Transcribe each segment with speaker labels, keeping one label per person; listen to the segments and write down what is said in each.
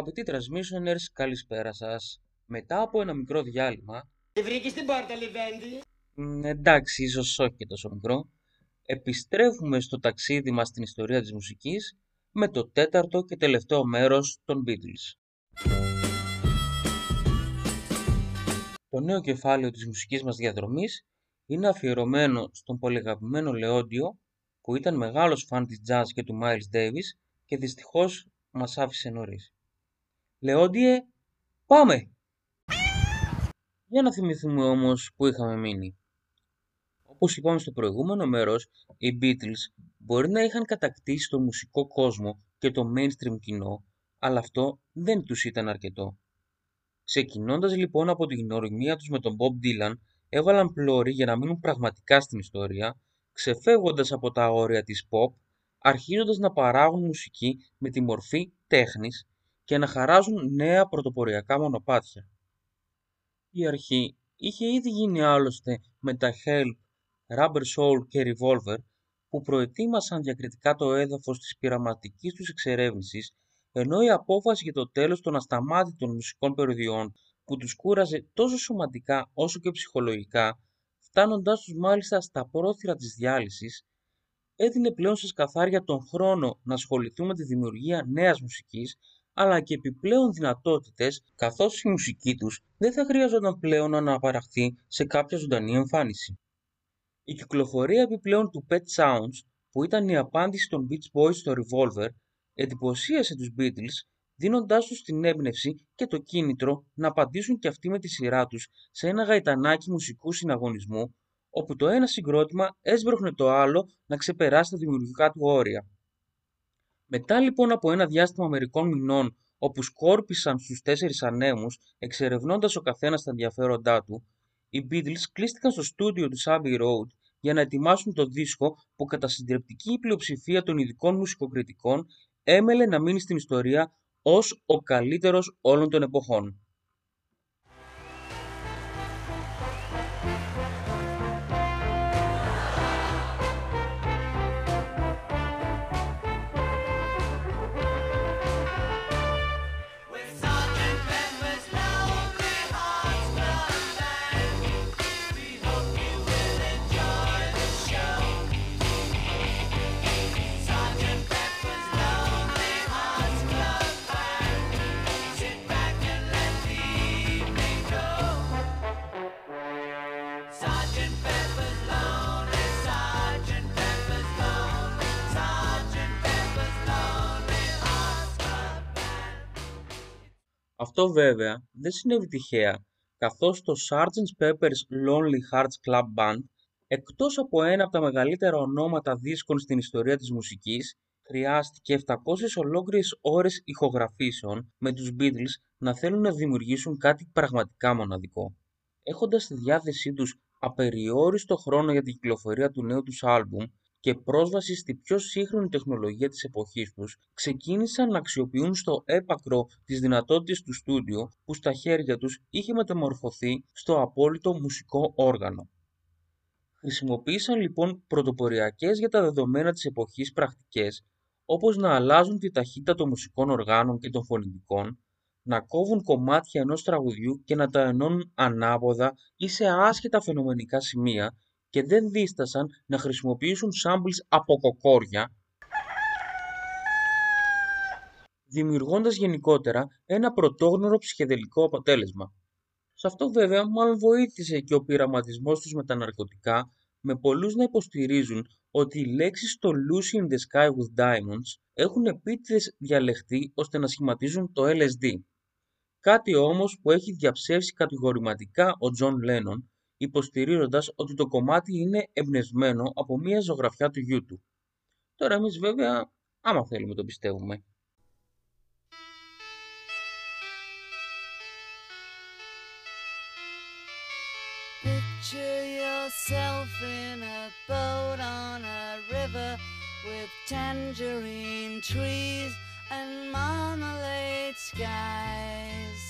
Speaker 1: Αγαπητοί Transmissioners, καλησπέρα σας. Μετά από ένα μικρό διάλειμμα...
Speaker 2: Τη βρήκες την πόρτα, Λιβέντη;
Speaker 1: Μ, εντάξει, ίσως όχι και τόσο μικρό. Επιστρέφουμε στο ταξίδι μας στην ιστορία της μουσικής με το τέταρτο και τελευταίο μέρος των Beatles. Το νέο κεφάλαιο της μουσικής μας διαδρομής είναι αφιερωμένο στον πολυαγαπημένο Λεόντιο που ήταν μεγάλος φαν της jazz και του Miles Davis και δυστυχώς μας άφησε νωρίς. Λεόντιε, πάμε! Για να θυμηθούμε όμως που είχαμε μείνει. Όπως είπαμε στο προηγούμενο μέρος, οι Beatles μπορεί να είχαν κατακτήσει τον μουσικό κόσμο και το mainstream κοινό, αλλά αυτό δεν τους ήταν αρκετό. Ξεκινώντας λοιπόν από την γνωριμία τους με τον Bob Dylan, έβαλαν πλώρη για να μείνουν πραγματικά στην ιστορία, ξεφεύγοντας από τα όρια της pop, αρχίζοντας να παράγουν μουσική με τη μορφή τέχνης και να χαράζουν νέα πρωτοποριακά μονοπάτια. Η αρχή είχε ήδη γίνει άλλωστε με τα Help, Rubber Soul και Revolver που προετοίμασαν διακριτικά το έδαφος της πειραματικής τους εξερεύνησης ενώ η απόφαση για το τέλος των ασταμάτητων μουσικών περιοδιών που τους κούραζε τόσο σωματικά όσο και ψυχολογικά, φτάνοντάς τους μάλιστα στα πρόθυρα της διάλυσης, έδινε πλέον σε σκαθάρια τον χρόνο να ασχοληθούν με τη δημιουργία νέας μουσικής, αλλά και επιπλέον δυνατότητες, καθώς η μουσική τους δεν θα χρειαζόταν πλέον να αναπαραχθεί σε κάποια ζωντανή εμφάνιση. Η κυκλοφορία επιπλέον του Pet Sounds, που ήταν η απάντηση των Beach Boys στο Revolver, εντυπωσίασε τους Beatles δίνοντάς τους την έμπνευση και το κίνητρο να απαντήσουν και αυτοί με τη σειρά τους σε ένα γαϊτανάκι μουσικού συναγωνισμού όπου το ένα συγκρότημα έσπρωχνε το άλλο να ξεπεράσει τα δημιουργικά του όρια. Μετά λοιπόν από ένα διάστημα μερικών μηνών όπου σκόρπισαν στους τέσσερις ανέμους εξερευνώντας ο καθένας τα ενδιαφέροντά του, οι Beatles κλείστηκαν στο στούντιο του Abbey Road για να ετοιμάσουν το δίσκο που κατά συντριπτική πλειοψηφία των ειδικών μουσικοκριτικών έμελε να μείνει στην ιστορία ως ο καλύτερος όλων των εποχών. Αυτό βέβαια δεν συνέβη τυχαία, καθώς το Sgt. Pepper's Lonely Hearts Club Band, εκτός από ένα από τα μεγαλύτερα ονόματα δίσκων στην ιστορία της μουσικής, χρειάστηκε 700 ολόκληρες ώρες ηχογραφήσεων με τους Beatles να θέλουν να δημιουργήσουν κάτι πραγματικά μοναδικό. Έχοντας στη διάθεσή τους απεριόριστο χρόνο για την κυκλοφορία του νέου τους άλμπουμ, και πρόσβαση στη πιο σύγχρονη τεχνολογία της εποχής τους, ξεκίνησαν να αξιοποιούν στο έπακρο τις δυνατότητες του στούντιο που στα χέρια τους είχε μεταμορφωθεί στο απόλυτο μουσικό όργανο. Χρησιμοποίησαν λοιπόν πρωτοποριακές για τα δεδομένα της εποχής πρακτικές, όπως να αλλάζουν τη ταχύτητα των μουσικών οργάνων και των φωνητικών, να κόβουν κομμάτια ενός τραγουδιού και να τα ενώνουν ανάποδα ή σε άσχετα φαινομενικά σημεία και δεν δίστασαν να χρησιμοποιήσουν samples από κοκόρια δημιουργώντας γενικότερα ένα πρωτόγνωρο ψυχεδελικό αποτέλεσμα. Σε αυτό βέβαια μάλλον βοήθησε και ο πειραματισμός τους με τα ναρκωτικά, με πολλούς να υποστηρίζουν ότι οι λέξεις στο Lucy in the Sky with Diamonds έχουν επίτηδες διαλεχθεί ώστε να σχηματίζουν το LSD. Κάτι όμως που έχει διαψεύσει κατηγορηματικά ο John Lennon υποστηρίζοντας ότι το κομμάτι είναι εμπνευσμένο από μια ζωγραφιά του γιού του. Τώρα εμείς βέβαια, άμα θέλουμε το πιστεύουμε.
Speaker 3: Picture yourself in a boat on a river with tangerine trees and marmalade skies.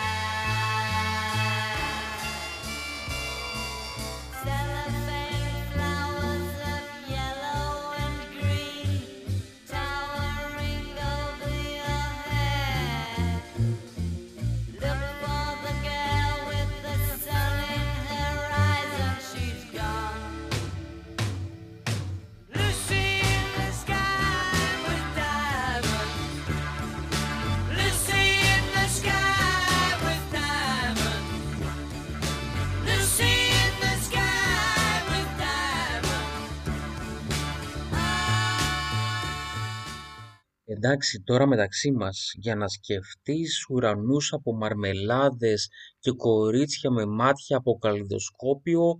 Speaker 1: Εντάξει τώρα μεταξύ μας, για να σκεφτείς ουρανούς από μαρμελάδες και κορίτσια με μάτια από καλλιδοσκόπιο,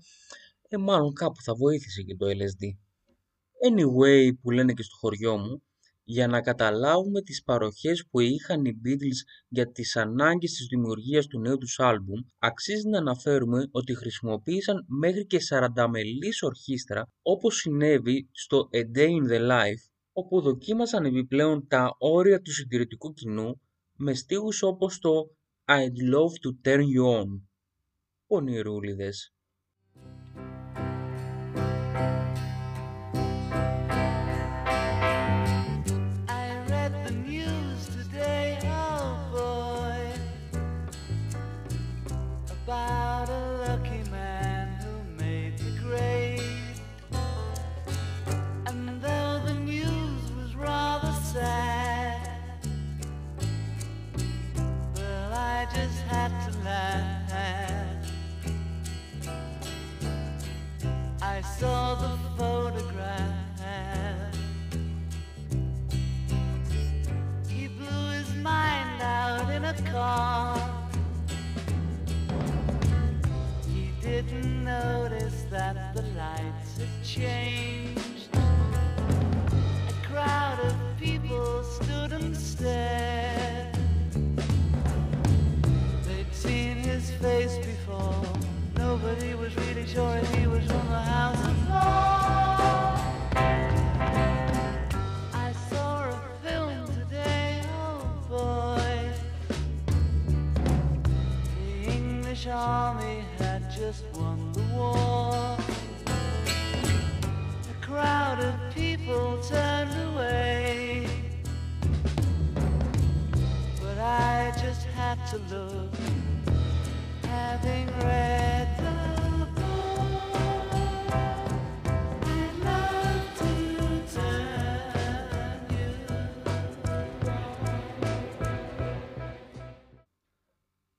Speaker 1: ε, μάλλον κάπου θα βοήθησε και το LSD. Anyway, που λένε και στο χωριό μου, για να καταλάβουμε τις παροχές που είχαν οι Beatles για τις ανάγκες της δημιουργίας του νέου τους άλμπουμ, αξίζει να αναφέρουμε ότι χρησιμοποίησαν μέχρι και 40 μελής ορχήστρα, όπως συνέβη στο A Day in the Life, όπου δοκίμασαν επιπλέον τα όρια του συντηρητικού κοινού με στίχους όπως το I'd love to turn you on. Πονηρούλιδες.
Speaker 3: The lights had changed.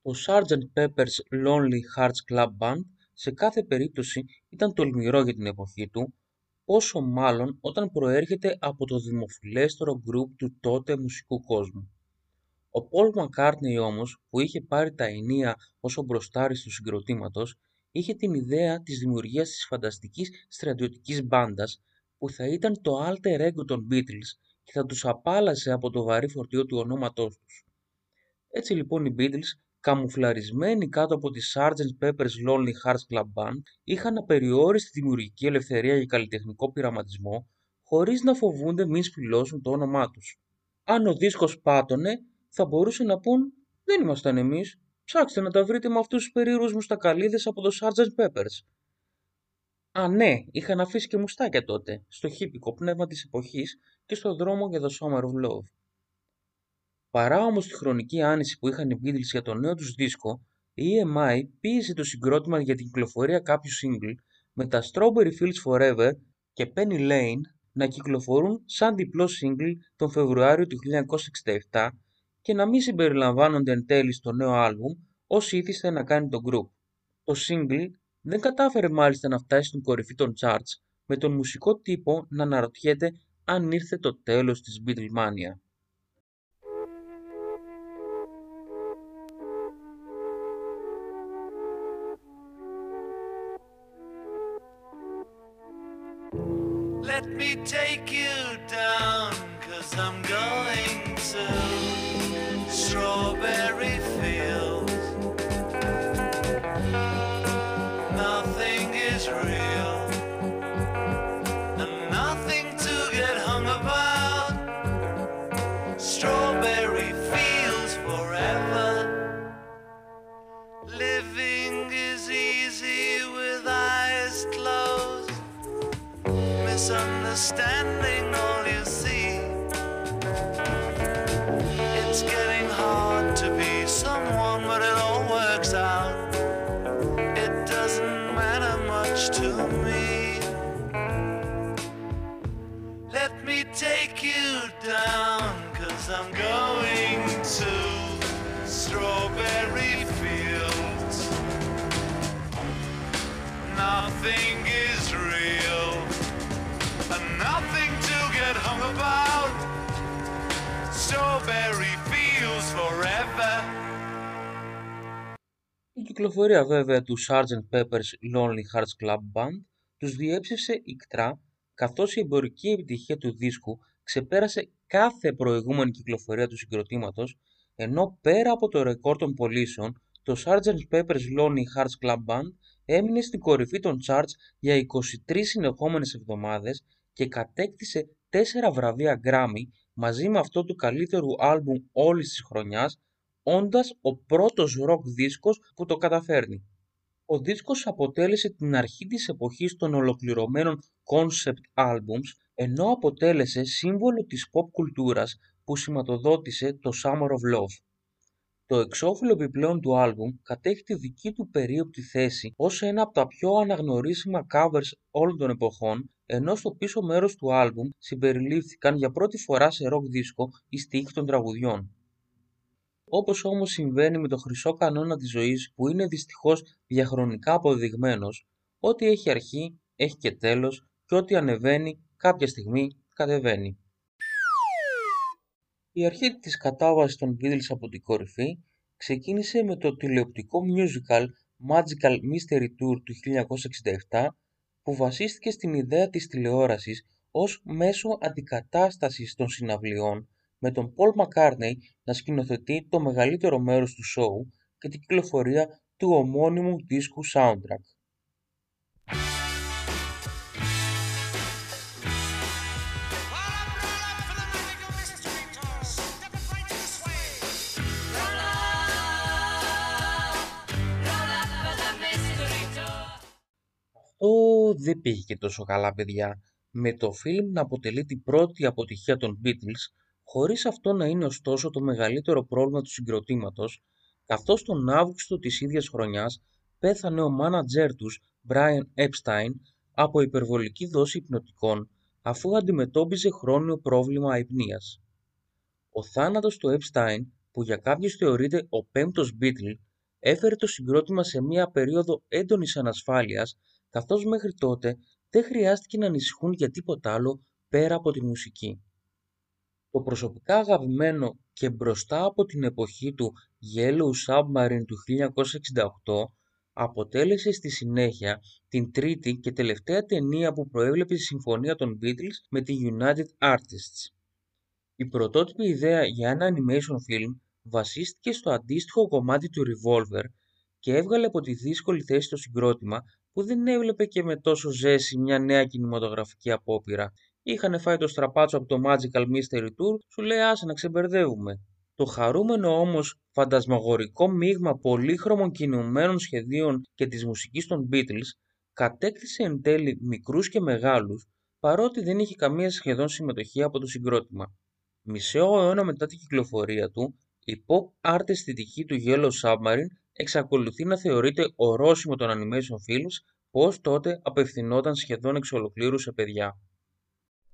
Speaker 1: Το Sgt. Pepper's Lonely Hearts Club Band σε κάθε περίπτωση ήταν τολμηρό για την εποχή του, πόσο μάλλον όταν προέρχεται από το δημοφιλέστερο γκρουπ του τότε μουσικού κόσμου. Ο Paul McCartney όμως, που είχε πάρει τα ενία ως ο μπροστάρης του συγκροτήματος, είχε την ιδέα της δημιουργίας της φανταστικής στρατιωτικής μπάντας που θα ήταν το alter ego των Beatles και θα τους απάλασε από το βαρύ φορτίο του ονόματός τους. Έτσι λοιπόν οι Beatles, καμουφλαρισμένοι κάτω από τη Sgt. Pepper's Lonely Hearts Club Band, είχαν απεριόριστη δημιουργική ελευθερία για καλλιτεχνικό πειραματισμό, χωρίς να φοβούνται μην σπηλώσουν το όνομά τους. Αν ο δίσκος πάτωνε, θα μπορούσαν να πούν «Δεν ήμασταν εμείς, ψάξτε να τα βρείτε με αυτούς τους περίεργους μουστακαλίδες από το Sgt. Pepper's». Α, ναι, είχαν αφήσει και μουστάκια τότε, στο χύπικο πνεύμα της εποχής και στο δρόμο για το Summer of Love. Παρά όμως τη χρονική άνηση που είχαν οι Beatles για το νέο τους δίσκο, η EMI πίεσε το συγκρότημα για την κυκλοφορία κάποιου single με τα Strawberry Fields Forever και Penny Lane να κυκλοφορούν σαν διπλό single τον Φεβρουάριο του 1967 και να μην συμπεριλαμβάνονται εν τέλει στο νέο άλμπουμ όσοι ήθιστε να κάνει το group. Το single δεν κατάφερε μάλιστα να φτάσει στην κορυφή των charts με τον μουσικό τύπο να αναρωτιέται αν ήρθε το τέλος της Beatlemania.
Speaker 4: Down, cause I'm going to Strawberry Fields. Nothing is real and nothing to get hung about. strawberry fields forever.
Speaker 1: Η κυκλοφορία βέβαια του Sgt. Pepper's Lonely Hearts Club Band τους διέψευσε ικτρά καθώς η εμπορική επιτυχία του δίσκου ξεπέρασε κάθε προηγούμενη κυκλοφορία του συγκροτήματος ενώ πέρα από το ρεκόρ των πωλήσεων το Sgt. Pepper's Lonely Hearts Club Band έμεινε στην κορυφή των charts για 23 συνεχόμενες εβδομάδες και κατέκτησε 4 βραβεία Grammy μαζί με αυτό του καλύτερου άλμπουμ όλης της χρονιάς, όντας ο πρώτος rock δίσκος που το καταφέρνει. Ο δίσκος αποτέλεσε την αρχή της εποχής των ολοκληρωμένων concept albums, ενώ αποτέλεσε σύμβολο της pop κουλτούρας που σηματοδότησε το Summer of Love. Το εξώφυλλο επιπλέον του άλμπουμ κατέχει τη δική του περίοπτη θέση ως ένα από τα πιο αναγνωρίσιμα covers όλων των εποχών, ενώ στο πίσω μέρος του άλμπουμ συμπεριλήφθηκαν για πρώτη φορά σε rock δίσκο οι στίχοι των τραγουδιών. Όπως όμως συμβαίνει με το χρυσό κανόνα της ζωής που είναι δυστυχώς διαχρονικά αποδειγμένος, ό,τι έχει αρχή έχει και τέλος και ό,τι ανεβαίνει κάποια στιγμή κατεβαίνει. Η αρχή της κατάβασης των Beatles από την κορυφή ξεκίνησε με το τηλεοπτικό musical Magical Mystery Tour του 1967 που βασίστηκε στην ιδέα της τηλεόρασης ως μέσο αντικατάστασης των συναυλιών με τον Paul McCartney να σκηνοθετεί το μεγαλύτερο μέρος του σόου και την κυκλοφορία του ομώνυμου δίσκου soundtrack. Αυτό δεν πήγε και τόσο καλά παιδιά, με το φιλμ να αποτελεί την πρώτη αποτυχία των Beatles, χωρίς αυτό να είναι ωστόσο το μεγαλύτερο πρόβλημα του συγκροτήματος, καθώς τον Αύγουστο της ίδιας χρονιάς πέθανε ο μάνατζέρ τους, Brian Epstein, από υπερβολική δόση υπνοτικών, αφού αντιμετώπιζε χρόνιο πρόβλημα αϊπνίας. Ο θάνατος του Epstein, που για κάποιους θεωρείται ο πέμπτος Beatle, έφερε το συγκρότημα σε μια περίοδο έντονης ανασφάλειας καθώς μέχρι τότε δεν χρειάστηκε να ανησυχούν για τίποτα άλλο πέρα από τη μουσική. Το προσωπικά αγαπημένο και μπροστά από την εποχή του Yellow Submarine του 1968 αποτέλεσε στη συνέχεια την τρίτη και τελευταία ταινία που προέβλεπε τη συμφωνία των Beatles με τη United Artists. Η πρωτότυπη ιδέα για ένα animation film βασίστηκε στο αντίστοιχο κομμάτι του Revolver και έβγαλε από τη δύσκολη θέση το συγκρότημα που δεν έβλεπε και με τόσο ζέση μια νέα κινηματογραφική απόπειρα. Είχαν φάει το στραπάτσο από το Magical Mystery Tour, σου λέει άσε να ξεμπερδεύουμε. Το χαρούμενο όμως φαντασμαγορικό μείγμα πολύχρωμων κινουμένων σχεδίων και της μουσικής των Beatles κατέκτησε εν τέλει μικρούς και μεγάλους, παρότι δεν είχε καμία σχεδόν συμμετοχή από το συγκρότημα. Μισό αιώνα μετά την κυκλοφορία του, η pop art αισθητική του Yellow Submarine εξακολουθεί να θεωρείται ορόσημο των animation films, πως τότε απευθυνόταν σχεδόν εξ ολοκλήρους σε παιδιά.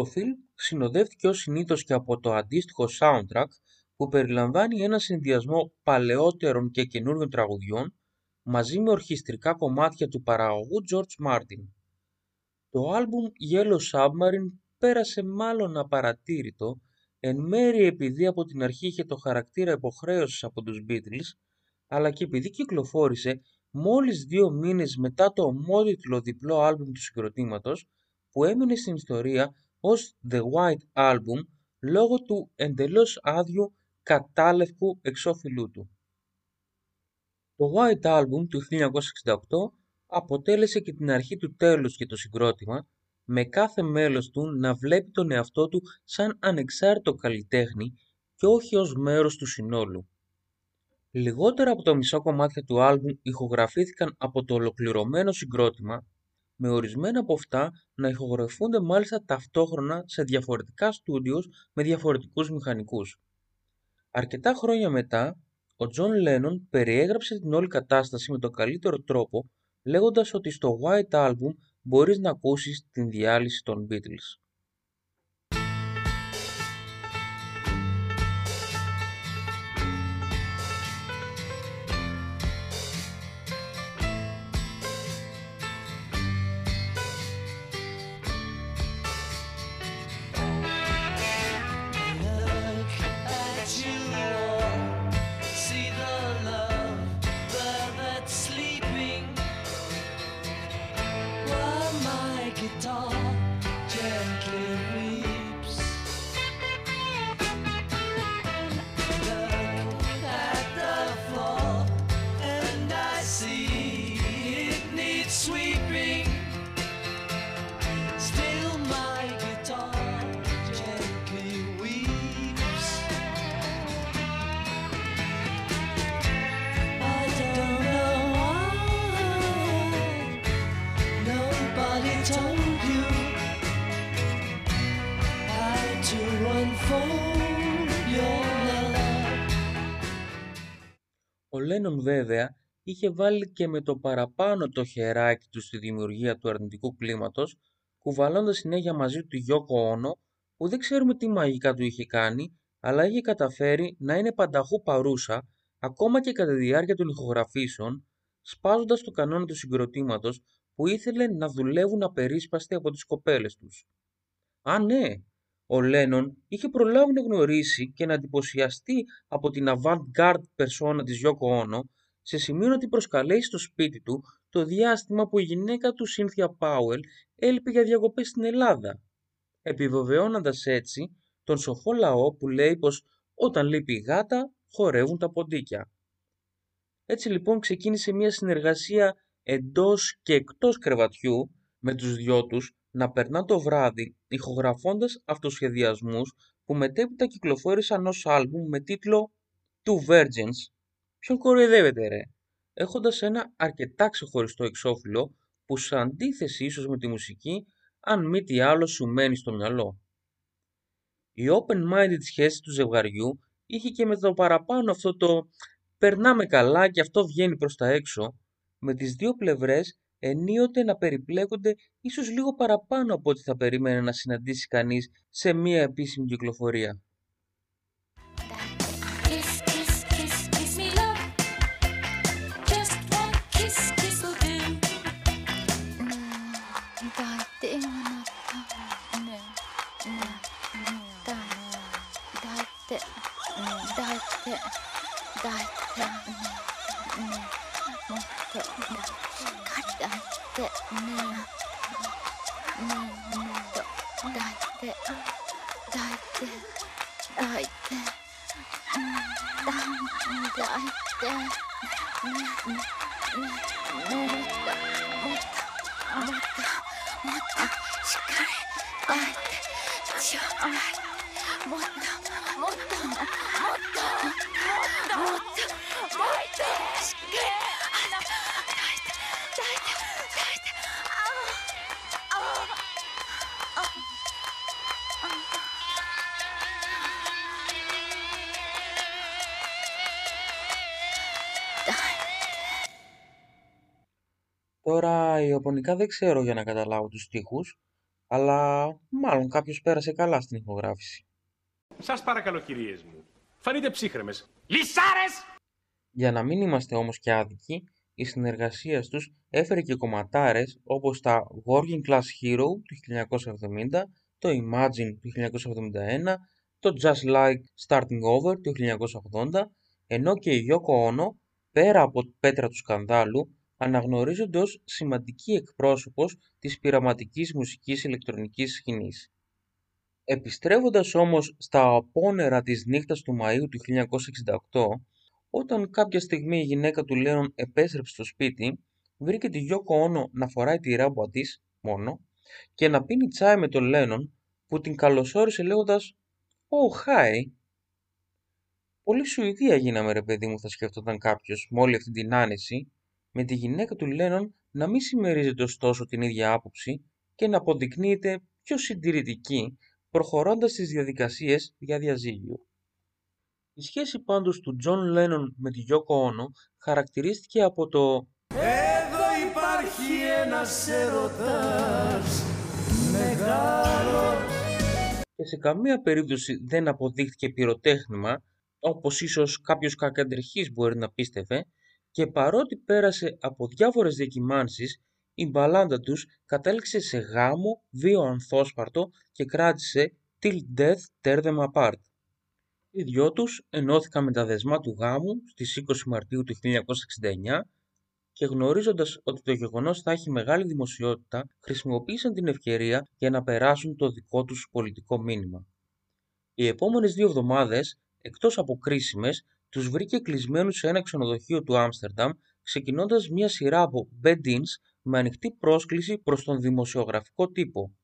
Speaker 1: Το φιλμ συνοδεύτηκε ως συνήθως και από το αντίστοιχο soundtrack που περιλαμβάνει ένα συνδυασμό παλαιότερων και καινούριων τραγουδιών μαζί με ορχιστρικά κομμάτια του παραγωγού George Martin. Το άλμπουμ Yellow Submarine πέρασε μάλλον απαρατήρητο, εν μέρει επειδή από την αρχή είχε το χαρακτήρα υποχρέωσης από τους Beatles, αλλά και επειδή κυκλοφόρησε μόλις δύο μήνες μετά το ομότιτλο διπλό άλμπουμ του συγκροτήματος, που έμεινε στην ιστορία ως The White Album λόγω του εντελώς άδειου κατάλευκου εξώφυλλού του. Το White Album του 1968 αποτέλεσε και την αρχή του τέλους για το συγκρότημα, με κάθε μέλος του να βλέπει τον εαυτό του σαν ανεξάρτητο καλλιτέχνη και όχι ως μέρος του συνόλου. Λιγότερα από το μισό κομμάτια του άλμπουμ ηχογραφήθηκαν από το ολοκληρωμένο συγκρότημα, με ορισμένα από αυτά να ηχογραφούνται μάλιστα ταυτόχρονα σε διαφορετικά στούντιος με διαφορετικούς μηχανικούς. Αρκετά χρόνια μετά, ο Τζον Λένον περιέγραψε την όλη κατάσταση με τον καλύτερο τρόπο, λέγοντας ότι στο White Album μπορείς να ακούσεις την διάλυση των Beatles. Ο Λένον βέβαια είχε βάλει και με το παραπάνω το χεράκι του στη δημιουργία του αρνητικού κλίματος, κουβαλώντας συνέχεια μαζί του τη Γιώκο Όνο, που δεν ξέρουμε τι μαγικά του είχε κάνει, αλλά είχε καταφέρει να είναι πανταχού παρούσα, ακόμα και κατά τη διάρκεια των ηχογραφήσεων, σπάζοντας το κανόνα του συγκροτήματος που ήθελε να δουλεύουν απερίσπαστοι από τις κοπέλες τους. Α, ναι, ο Λένον είχε προλάβει να γνωρίσει και να εντυπωσιαστεί από την avant-garde περσόνα της Γιώκο Όνο, σε σημείο να την προσκαλέσει στο σπίτι του το διάστημα που η γυναίκα του Σίνθια Πάουελ έλειπε για διακοπές στην Ελλάδα, επιβεβαιώνοντας έτσι τον σοφό λαό που λέει πως όταν λείπει η γάτα χορεύουν τα ποντίκια. Έτσι λοιπόν ξεκίνησε μια συνεργασία εντός και εκτός κρεβατιού με τους δυο τους να περνά το βράδυ ηχογραφώντας αυτοσχεδιασμούς που μετέπειτα κυκλοφόρησαν ως άλμπουμ με τίτλο Two Virgins. Ποιον κοροϊδεύετε ρε; Έχοντας ένα αρκετά ξεχωριστό εξώφυλλο που σε αντίθεση ίσως με τη μουσική αν μη τι άλλο σου μένει στο μυαλό. Η open-minded σχέση του ζευγαριού είχε και με το παραπάνω αυτό το περνάμε καλά και αυτό βγαίνει προς τα έξω, με τις δύο πλευρές ενίοτε να περιπλέκονται ίσως λίγο παραπάνω από ό,τι θα περίμενε να συναντήσει κανείς σε μία επίσημη κυκλοφορία. Ιαπωνικά δεν ξέρω για να καταλάβω τους στίχους, αλλά μάλλον κάποιος πέρασε καλά στην ηχογράφηση.
Speaker 5: Σας παρακαλώ κυρίες μου, φανείτε ψύχρεμες. Λυσάρες!
Speaker 1: Για να μην είμαστε όμως και άδικοι, η συνεργασία τους έφερε και κομματάρες όπως τα Working Class Hero του 1970, το Imagine του 1971, το Just Like Starting Over του 1980, ενώ και η Yoko Ono, πέρα από πέτρα του σκανδάλου, αναγνωρίζονται ως σημαντική εκπρόσωπος της πειραματικής μουσικής ηλεκτρονικής σκηνής. Επιστρέφοντας όμως στα απόνερα της νύχτας του Μαΐου του 1968, όταν κάποια στιγμή η γυναίκα του Λέων επέστρεψε στο σπίτι, βρήκε τη Γιώκο Όνο να φοράει τη ράμπα της μόνο και να πίνει τσάι με τον Λένον που την καλωσόρισε λέγοντας «Oh, hi». Πολύ Σουηδία γίναμε ρε παιδί μου θα σκέφτονταν κάποιος με όλη αυτή την άνεση με τη γυναίκα του Λένον να μην συμμερίζεται ωστόσο την ίδια άποψη και να αποδεικνύεται πιο συντηρητική προχωρώντας στις διαδικασίες για διαζύγιο. Η σχέση πάντως του Τζον Λένον με τη Γιόκο Όνο χαρακτηρίστηκε από το
Speaker 3: Εδώ υπάρχει ένας έρωτας μεγάλος
Speaker 1: και σε καμία περίπτωση δεν αποδείχθηκε πυροτέχνημα, όπως ίσως κάποιος κακαντρεχής μπορεί να πίστευε, και παρότι πέρασε από διάφορες διακυμάνσεις, η μπαλάντα τους κατέληξε σε γάμο, βίο ανθόσπαρτο και κράτησε till death tear them apart. Οι δυο τους ενώθηκαν με τα δεσμά του γάμου στις 20 Μαρτίου του 1969 και γνωρίζοντας ότι το γεγονός θα έχει μεγάλη δημοσιότητα, χρησιμοποίησαν την ευκαιρία για να περάσουν το δικό τους πολιτικό μήνυμα. Οι επόμενες δύο εβδομάδες, εκτός από κρίσιμες, τους βρήκε κλεισμένους σε ένα ξενοδοχείο του Άμστερνταμ, ξεκινώντας μια σειρά από bed-ins με ανοιχτή πρόσκληση προς τον δημοσιογραφικό τύπο.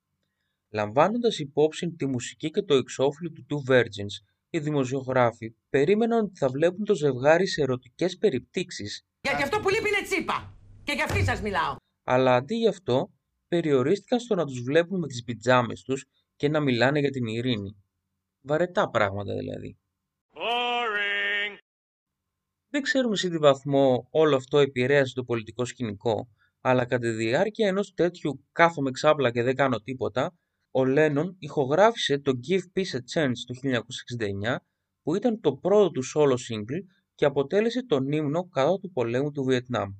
Speaker 1: Λαμβάνοντας υπόψη τη μουσική και το εξώφυλλο του Two Virgins, οι δημοσιογράφοι περίμεναν ότι θα βλέπουν το ζευγάρι σε ερωτικές περιπτύξεις
Speaker 2: Γιατί αυτό που λείπει είναι τσίπα. Και για αυτή σας μιλάω.
Speaker 1: αλλά αντί γι' αυτό περιορίστηκαν στο να τους βλέπουν με τις πιτζάμες τους και να μιλάνε για την ειρήνη. Βαρετά πράγματα δηλαδή.
Speaker 5: Boring.
Speaker 1: Δεν ξέρουμε σε τι βαθμό όλο αυτό επηρέασε το πολιτικό σκηνικό, αλλά κατά τη διάρκεια ενός τέτοιου κάθομαι ξάπλα και δεν κάνω τίποτα, ο Λένον ηχογράφησε το Give Peace a Chance το 1969, που ήταν το πρώτο του solo single και αποτέλεσε τον ύμνο κατά του πολέμου του Βιετνάμ.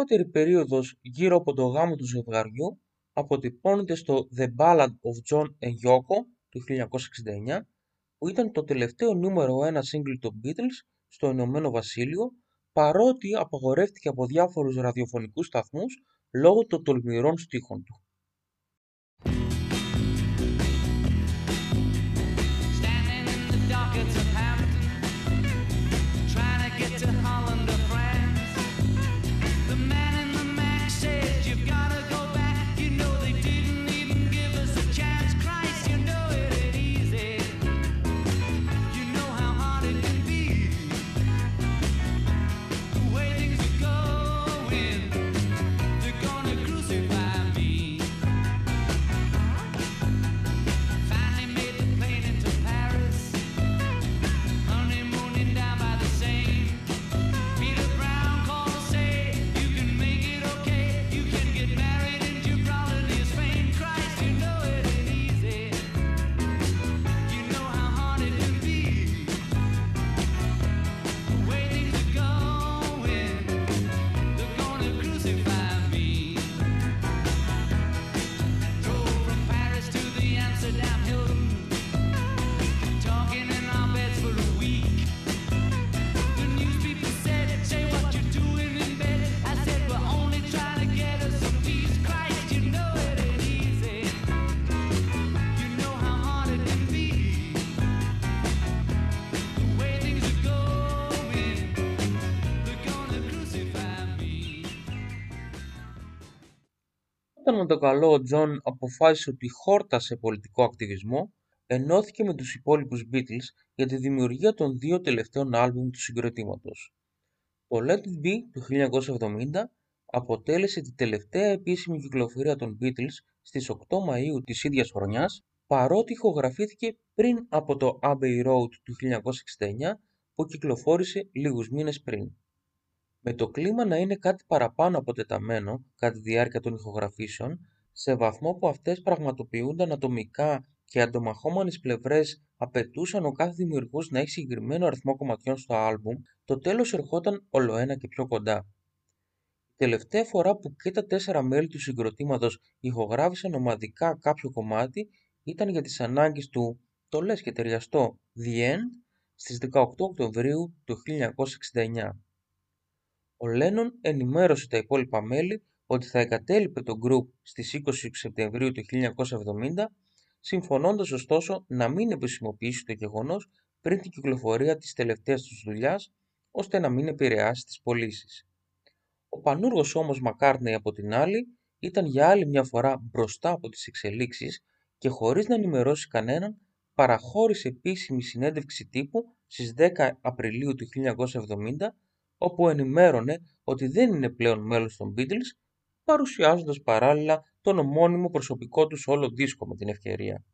Speaker 1: Η γενικότερη περίοδος γύρω από το γάμο του ζευγαριού αποτυπώνεται στο The Ballad of John and Yoko του 1969 που ήταν το τελευταίο νούμερο ένα single των Beatles στο Ηνωμένο Βασίλειο παρότι απαγορεύτηκε από διάφορους ραδιοφωνικούς σταθμούς λόγω των τολμηρών στίχων του. Με το καλό ο Τζον αποφάσισε ότι χόρτασε πολιτικό ακτιβισμό, ενώθηκε με τους υπόλοιπους Beatles για τη δημιουργία των δύο τελευταίων άλμπουμ του συγκροτήματος. Το Let It Be του 1970 αποτέλεσε τη τελευταία επίσημη κυκλοφορία των Beatles στις 8 Μαΐου της ίδιας χρονιάς, παρότι ηχογραφήθηκε πριν από το Abbey Road του 1969 που κυκλοφόρησε λίγους μήνες πριν. Με το κλίμα να είναι κάτι παραπάνω από τεταμένο κατά τη διάρκεια των ηχογραφήσεων, σε βαθμό που αυτές πραγματοποιούνταν ατομικά και οι αντομαχόμενες πλευρές απαιτούσαν ο κάθε δημιουργός να έχει συγκεκριμένο αριθμό κομματιών στο άλμπουμ, το τέλος ερχόταν ολοένα και πιο κοντά. Η τελευταία φορά που και τα τέσσερα μέλη του συγκροτήματος ηχογράφησαν ομαδικά κάποιο κομμάτι ήταν για τις ανάγκες του «το λες και ταιριαστό» The End στις 18 Οκτωβρίου του 1969. Ο Λένον ενημέρωσε τα υπόλοιπα μέλη ότι θα εγκατέλειπε το group στις 20 Σεπτεμβρίου του 1970, συμφωνώντας ωστόσο να μην επισημοποιήσει το γεγονός πριν την κυκλοφορία της τελευταίας τους δουλειάς, ώστε να μην επηρεάσει τις πωλήσεις. Ο πανούργος όμως Μακάρνεϊ από την άλλη ήταν για άλλη μια φορά μπροστά από τις εξελίξεις και χωρίς να ενημερώσει κανέναν παραχώρησε επίσημη συνέντευξη τύπου στις 10 Απριλίου του 1970 όπου ενημέρωνε ότι δεν είναι πλέον μέλος των Beatles παρουσιάζοντας παράλληλα τον ομώνυμο προσωπικό τους όλο δίσκο με την ευκαιρία.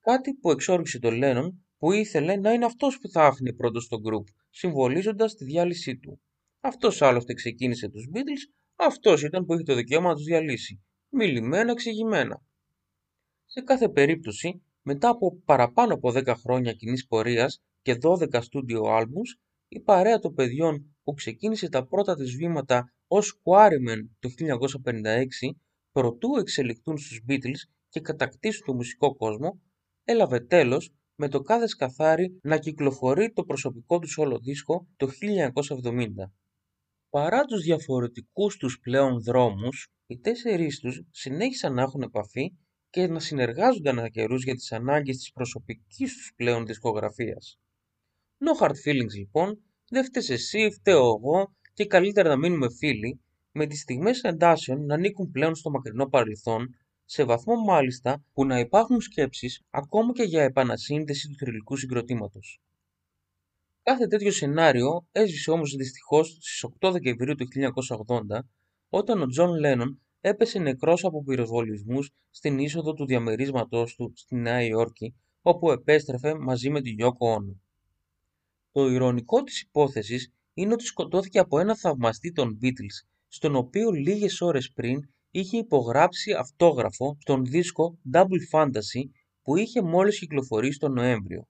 Speaker 1: Κάτι που εξόριξε τον Λένον που ήθελε να είναι αυτός που θα άφηνε πρώτος στο group, συμβολίζοντας τη διάλυσή του. Αυτός άλλωστε ξεκίνησε τους Beatles, αυτός ήταν που είχε το δικαίωμα να τους διαλύσει. Μιλημένα εξηγημένα. Σε κάθε περίπτωση, μετά από παραπάνω από 10 χρόνια κοινής πορείας και 12 studio albums, η παρέα των παιδιών που ξεκίνησε τα πρώτα της βήματα ως Quarrymen το 1956, προτού εξελιχθούν στους Beatles και κατακτήσουν το μουσικό κόσμο, έλαβε τέλος με το κάθε σκαθάρι να κυκλοφορεί το προσωπικό τους όλο δίσκο το 1970. Παρά τους διαφορετικούς τους πλέον δρόμους, οι τέσσερις τους συνέχισαν να έχουν επαφή και να συνεργάζονται ανά καιρούς για τις ανάγκες της προσωπικής τους πλέον δισκογραφίας. No hard feelings λοιπόν, δεν φταίς εσύ, φταίω εγώ και καλύτερα να μείνουμε φίλοι, με τις στιγμές εντάσεων να ανήκουν πλέον στο μακρινό παρελθόν, σε βαθμό μάλιστα που να υπάρχουν σκέψεις ακόμα και για επανασύνδεση του θρηλυκού συγκροτήματος. Κάθε τέτοιο σενάριο έσβησε όμως δυστυχώς στις 8 Δεκεμβρίου του 1980, όταν ο Τζον Λένον έπεσε νεκρός από πυροβολισμούς στην είσοδο του διαμερίσματός του στη Νέα Υόρκη, όπου επέστρεφε μαζί με τη Γιόκο Όνο. Το ειρωνικό της υπόθεσης είναι ότι σκοτώθηκε από ένα θαυμαστή των Beatles, στον οποίο λίγες ώρες πριν είχε υπογράψει αυτόγραφο στον δίσκο Double Fantasy που είχε μόλις κυκλοφορήσει τον Νοέμβριο.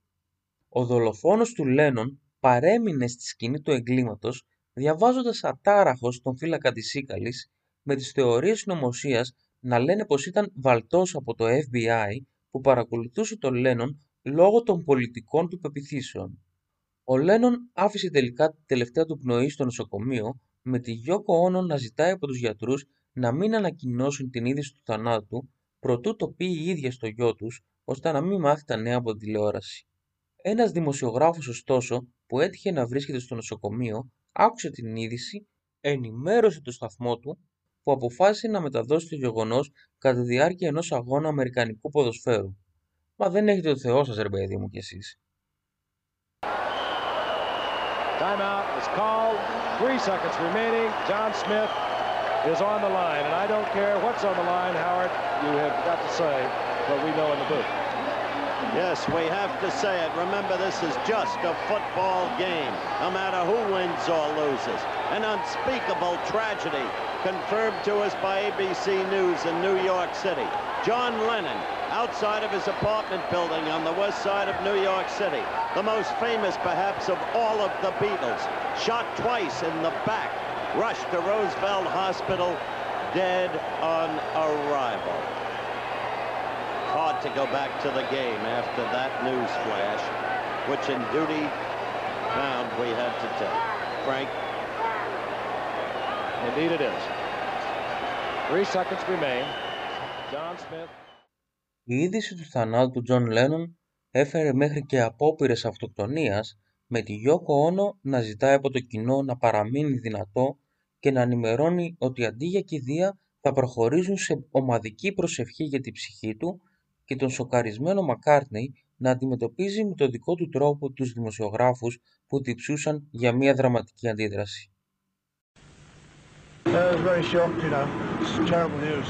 Speaker 1: Ο δολοφόνος του Λένον παρέμεινε στη σκηνή του εγκλήματος διαβάζοντας ατάραχος τον φύλακα της Σίκαλης με τις θεωρίες συνωμοσία να λένε πως ήταν βαλτός από το FBI που παρακολουθούσε τον Λένον λόγω των πολιτικών του πεπιθήσεων. Ο Λένον άφησε τελικά τη τελευταία του πνοή στο νοσοκομείο με τη Γιώκο Όνο να ζητάει από τους γιατρούς να μην ανακοινώσουν την είδηση του θανάτου προτού το πει η ίδια στο γιο τους ώστε να μην μάθει τα νέα από την τηλεόραση. Ένας δημοσιογράφος ωστόσο που έτυχε να βρίσκεται στο νοσοκομείο άκουσε την είδηση, ενημέρωσε το σταθμό του που αποφάσισε να μεταδώσει το γεγονός κατά τη διάρκεια ενός αγώνα αμερικανικού ποδοσφαίρου. Μα δεν έχετε το Θεό σας ρε παιδί μου κι εσείς.
Speaker 6: Timeout is called. Three seconds remaining. John Smith is on the line. And I don't care what's on the line, Howard, you have got to say what we know in the booth.
Speaker 7: Yes, we have to say it. Remember, this is just a football game, no matter who wins or loses. An unspeakable tragedy confirmed to us by ABC News in New York City. John Lennon, outside of his apartment building on the west side of New York City, the most famous perhaps of all of the Beatles, shot twice in the back, rushed to Roosevelt Hospital, dead on arrival. Hard to go back to the game after that news flash, which in duty bound we had to take. Frank?
Speaker 6: Indeed it is. Three seconds remain. John Smith.
Speaker 1: Η είδηση του θανάτου του Τζον Λένον έφερε μέχρι και απόπειρες αυτοκτονίας με τη Γιόκο Όνο να ζητάει από το κοινό να παραμείνει δυνατό και να ενημερώνει ότι αντί για κηδεία θα προχωρήσουν σε ομαδική προσευχή για την ψυχή του και τον σοκαρισμένο Μακάρτνεϊ να αντιμετωπίζει με τον δικό του τρόπο τους δημοσιογράφους που διψούσαν για μια δραματική αντίδραση.
Speaker 8: I was very shocked, you know. It's terrible news.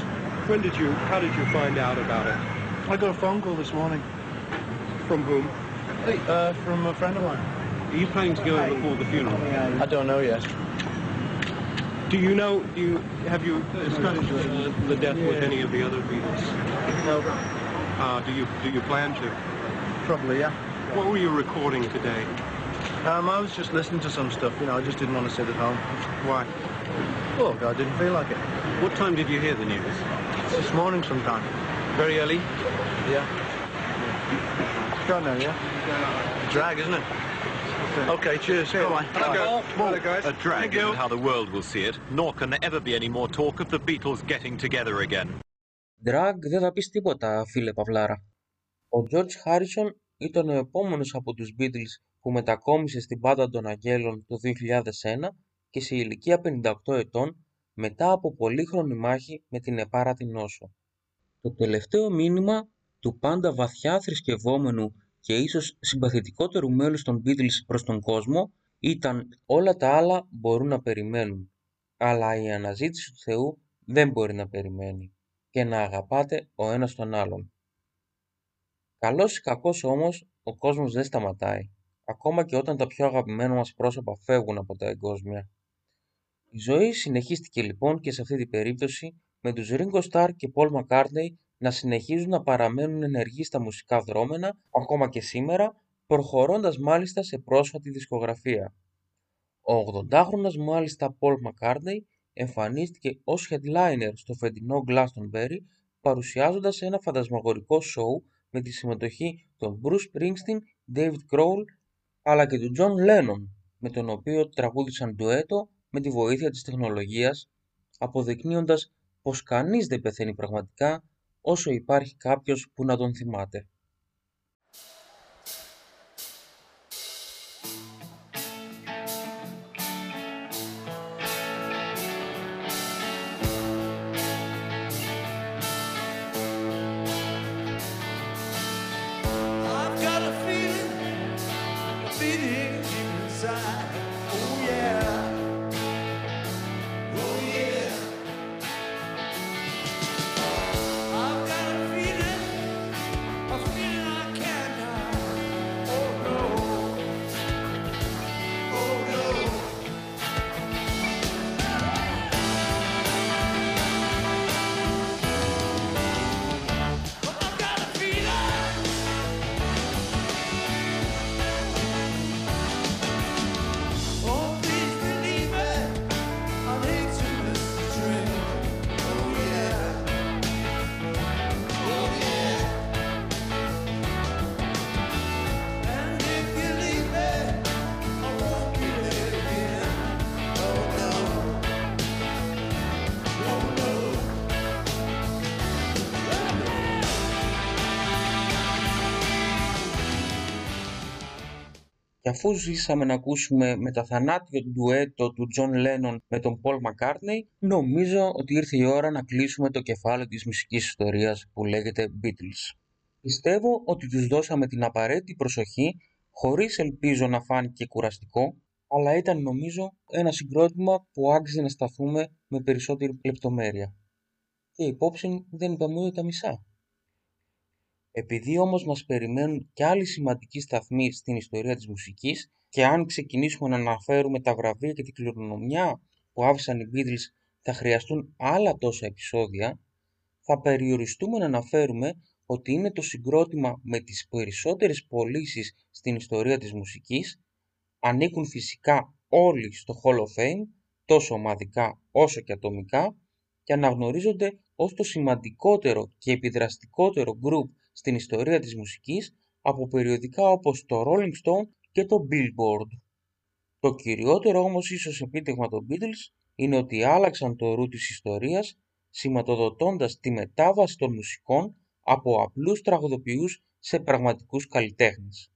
Speaker 9: When did you, how did you find out about it?
Speaker 8: I got a phone call this morning.
Speaker 9: From whom?
Speaker 8: Uh, from a friend of mine.
Speaker 9: Are you planning to go and record the funeral?
Speaker 8: I don't know yet.
Speaker 9: Do you know, do you, have you discussed the, the death with any of the other Beatles?
Speaker 8: No,
Speaker 9: Uh, do you, do you plan to?
Speaker 8: probably, yeah.
Speaker 9: What were you recording today?
Speaker 8: Um, I was just listening to some stuff, you know, I just didn't want to sit at home.
Speaker 9: Why?
Speaker 8: Look, I didn't feel like it.
Speaker 9: What time did you hear the news?
Speaker 8: This morning sometime.
Speaker 9: Very early?
Speaker 8: Yeah. Gone now, yeah? Drag, isn't it? Okay, cheers. Bye.
Speaker 9: guys.
Speaker 10: A drag isn't how the world will see it, nor can there ever be any more talk of the Beatles getting together again.
Speaker 1: Drag δεν θα πεις τίποτα, φίλε Παυλάρα. Ο George Harrison ήταν ο επόμενος από τους Beatles που μετακόμισε στην Πάντα των Αγγέλων το 2001 και σε ηλικία 58 ετών μετά από πολύχρονη μάχη με την επάρατη νόσο. Το τελευταίο μήνυμα του πάντα βαθιά θρησκευόμενου και ίσως συμπαθητικότερου μέλους των Beatles προς τον κόσμο ήταν όλα τα άλλα μπορούν να περιμένουν, αλλά η αναζήτηση του Θεού δεν μπορεί να περιμένει και να αγαπάτε ο ένας τον άλλον. Καλός ή κακός όμως, ο κόσμος δεν σταματάει, ακόμα και όταν τα πιο αγαπημένα μας πρόσωπα φεύγουν από τα εγκόσμια. Η ζωή συνεχίστηκε λοιπόν και σε αυτή την περίπτωση με τους Ringo Starr και Paul McCartney να συνεχίζουν να παραμένουν ενεργοί στα μουσικά δρόμενα ακόμα και σήμερα, προχωρώντας μάλιστα σε πρόσφατη δισκογραφία. Ο 80χρονος μάλιστα Paul McCartney εμφανίστηκε ως headliner στο φετινό Glastonbury παρουσιάζοντας ένα φαντασμαγορικό σοου με τη συμμετοχή των Bruce Springsteen, David Crowell αλλά και του John Lennon με τον οποίο τραγούδισαν ντουέτο με τη βοήθεια της τεχνολογίας αποδεικνύοντας πως κανείς δεν πεθαίνει πραγματικά όσο υπάρχει κάποιος που να τον θυμάται. Αφού ζήσαμε να ακούσουμε με τα θανάτια του ντουέτο του John Lennon με τον Paul McCartney, νομίζω ότι ήρθε η ώρα να κλείσουμε το κεφάλαιο της μουσικής ιστορίας που λέγεται Beatles. Πιστεύω ότι τους δώσαμε την απαραίτητη προσοχή, χωρίς ελπίζω να φάνηκε κουραστικό, αλλά ήταν νομίζω ένα συγκρότημα που άξιζε να σταθούμε με περισσότερη λεπτομέρεια. Και υπόψη δεν είπαμε ούτε τα μισά. Επειδή όμως μας περιμένουν και άλλοι σημαντικοί σταθμοί στην ιστορία της μουσικής και αν ξεκινήσουμε να αναφέρουμε τα βραβεία και την κληρονομιά που άφησαν οι Beatles θα χρειαστούν άλλα τόσα επεισόδια, θα περιοριστούμε να αναφέρουμε ότι είναι το συγκρότημα με τις περισσότερες πωλήσεις στην ιστορία της μουσικής, ανήκουν φυσικά όλοι στο Hall of Fame, τόσο ομαδικά όσο και ατομικά, και αναγνωρίζονται ως το σημαντικότερο και επιδραστικότερο group στην ιστορία της μουσικής από περιοδικά όπως το Rolling Stone και το Billboard. Το κυριότερο όμως ίσως επίτευγμα των Beatles είναι ότι άλλαξαν το ρου της ιστορίας σηματοδοτώντας τη μετάβαση των μουσικών από απλούς τραγουδοποιούς σε πραγματικούς καλλιτέχνες.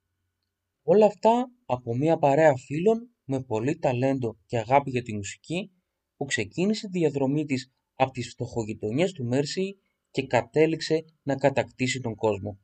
Speaker 1: Όλα αυτά από μια παρέα φίλων με πολύ ταλέντο και αγάπη για τη μουσική που ξεκίνησε τη διαδρομή της από τις φτωχογειτονιές του Μέρσεϊ και κατέληξε να κατακτήσει τον κόσμο.